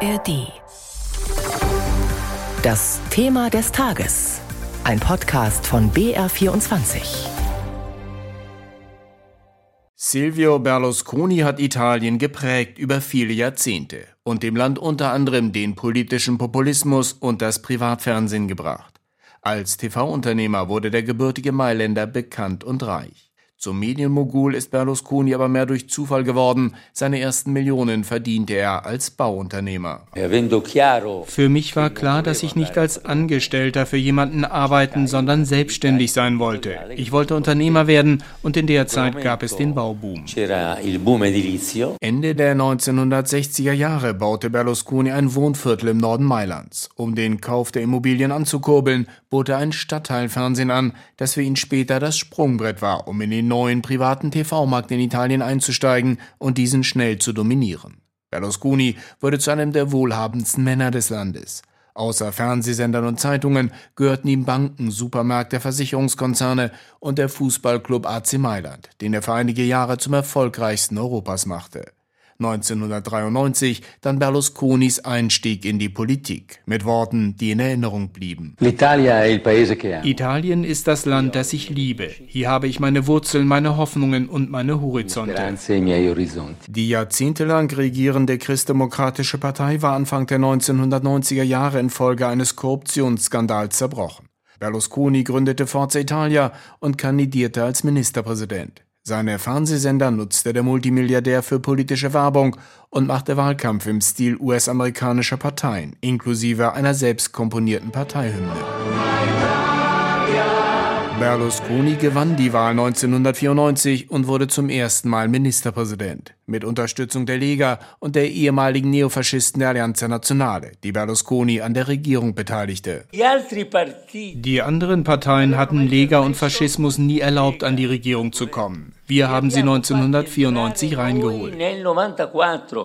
ARD. Das Thema des Tages. Ein Podcast von BR24. Silvio Berlusconi hat Italien geprägt über viele Jahrzehnte und dem Land unter anderem den politischen Populismus und das Privatfernsehen gebracht. Als TV-Unternehmer wurde der gebürtige Mailänder bekannt und reich. Zum Medienmogul ist Berlusconi aber mehr durch Zufall geworden. Seine ersten Millionen verdiente er als Bauunternehmer. Für mich war klar, dass ich nicht als Angestellter für jemanden arbeiten, sondern selbstständig sein wollte. Ich wollte Unternehmer werden und in der Zeit gab es den Bauboom. Ende der 1960er Jahre baute Berlusconi ein Wohnviertel im Norden Mailands. Um den Kauf der Immobilien anzukurbeln, bot er ein Stadtteilfernsehen an, das für ihn später das Sprungbrett war, um in den neuen privaten TV-Markt in Italien einzusteigen und diesen schnell zu dominieren. Berlusconi wurde zu einem der wohlhabendsten Männer des Landes. Außer Fernsehsendern und Zeitungen gehörten ihm Banken, Supermärkte, Versicherungskonzerne und der Fußballclub AC Mailand, den er für einige Jahre zum erfolgreichsten Europas machte. 1993 dann Berlusconis Einstieg in die Politik mit Worten, die in Erinnerung blieben. Italien ist das Land, das ich liebe. Hier habe ich meine Wurzeln, meine Hoffnungen und meine Horizonte. Die jahrzehntelang regierende Christdemokratische Partei war Anfang der 1990er Jahre infolge eines Korruptionsskandals zerbrochen. Berlusconi gründete Forza Italia und kandidierte als Ministerpräsident. Seine Fernsehsender nutzte der Multimilliardär für politische Werbung und machte Wahlkampf im Stil US-amerikanischer Parteien, inklusive einer selbst komponierten Parteihymne. Berlusconi gewann die Wahl 1994 und wurde zum ersten Mal Ministerpräsident. Mit Unterstützung der Lega und der ehemaligen Neofaschisten der Allianza Nazionale, die Berlusconi an der Regierung beteiligte. Die anderen Parteien hatten Lega und Faschismus nie erlaubt, an die Regierung zu kommen. Wir haben sie 1994 reingeholt.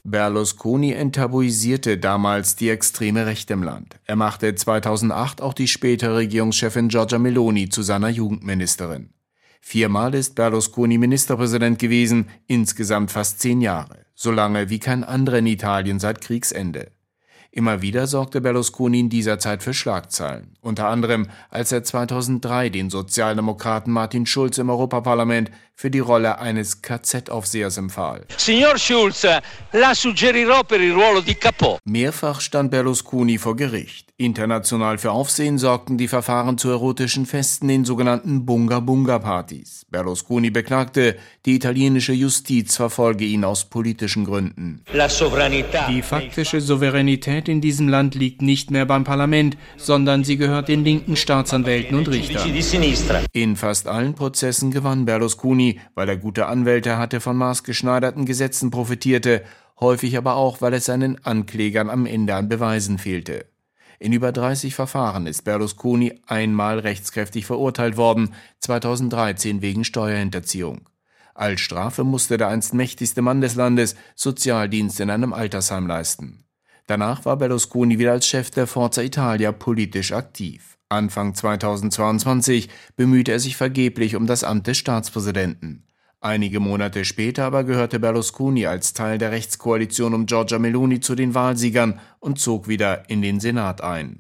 Berlusconi enttabuisierte damals die extreme Rechte im Land. Er machte 2008 auch die spätere Regierungschefin Giorgia Meloni zu seiner Jugendministerin. Viermal ist Berlusconi Ministerpräsident gewesen, insgesamt fast zehn Jahre, so lange wie kein anderer in Italien seit Kriegsende. Immer wieder sorgte Berlusconi in dieser Zeit für Schlagzeilen, unter anderem als er 2003 den Sozialdemokraten Martin Schulz im Europaparlament für die Rolle eines KZ-Aufsehers empfahl. Signor Schulz, la suggerirò per il ruolo di Capo. Mehrfach stand Berlusconi vor Gericht. International für Aufsehen sorgten die Verfahren zu erotischen Festen, den sogenannten Bunga-Bunga-Partys. Berlusconi beklagte, die italienische Justiz verfolge ihn aus politischen Gründen. Die faktische Souveränität in diesem Land liegt nicht mehr beim Parlament, sondern sie gehört den linken Staatsanwälten und Richtern. In fast allen Prozessen gewann Berlusconi, weil er gute Anwälte hatte, von maßgeschneiderten Gesetzen profitierte, häufig aber auch, weil es seinen Anklägern am Ende an Beweisen fehlte. In über 30 Verfahren ist Berlusconi einmal rechtskräftig verurteilt worden, 2013 wegen Steuerhinterziehung. Als Strafe musste der einst mächtigste Mann des Landes Sozialdienst in einem Altersheim leisten. Danach war Berlusconi wieder als Chef der Forza Italia politisch aktiv. Anfang 2022 bemühte er sich vergeblich um das Amt des Staatspräsidenten. Einige Monate später aber gehörte Berlusconi als Teil der Rechtskoalition um Giorgia Meloni zu den Wahlsiegern und zog wieder in den Senat ein.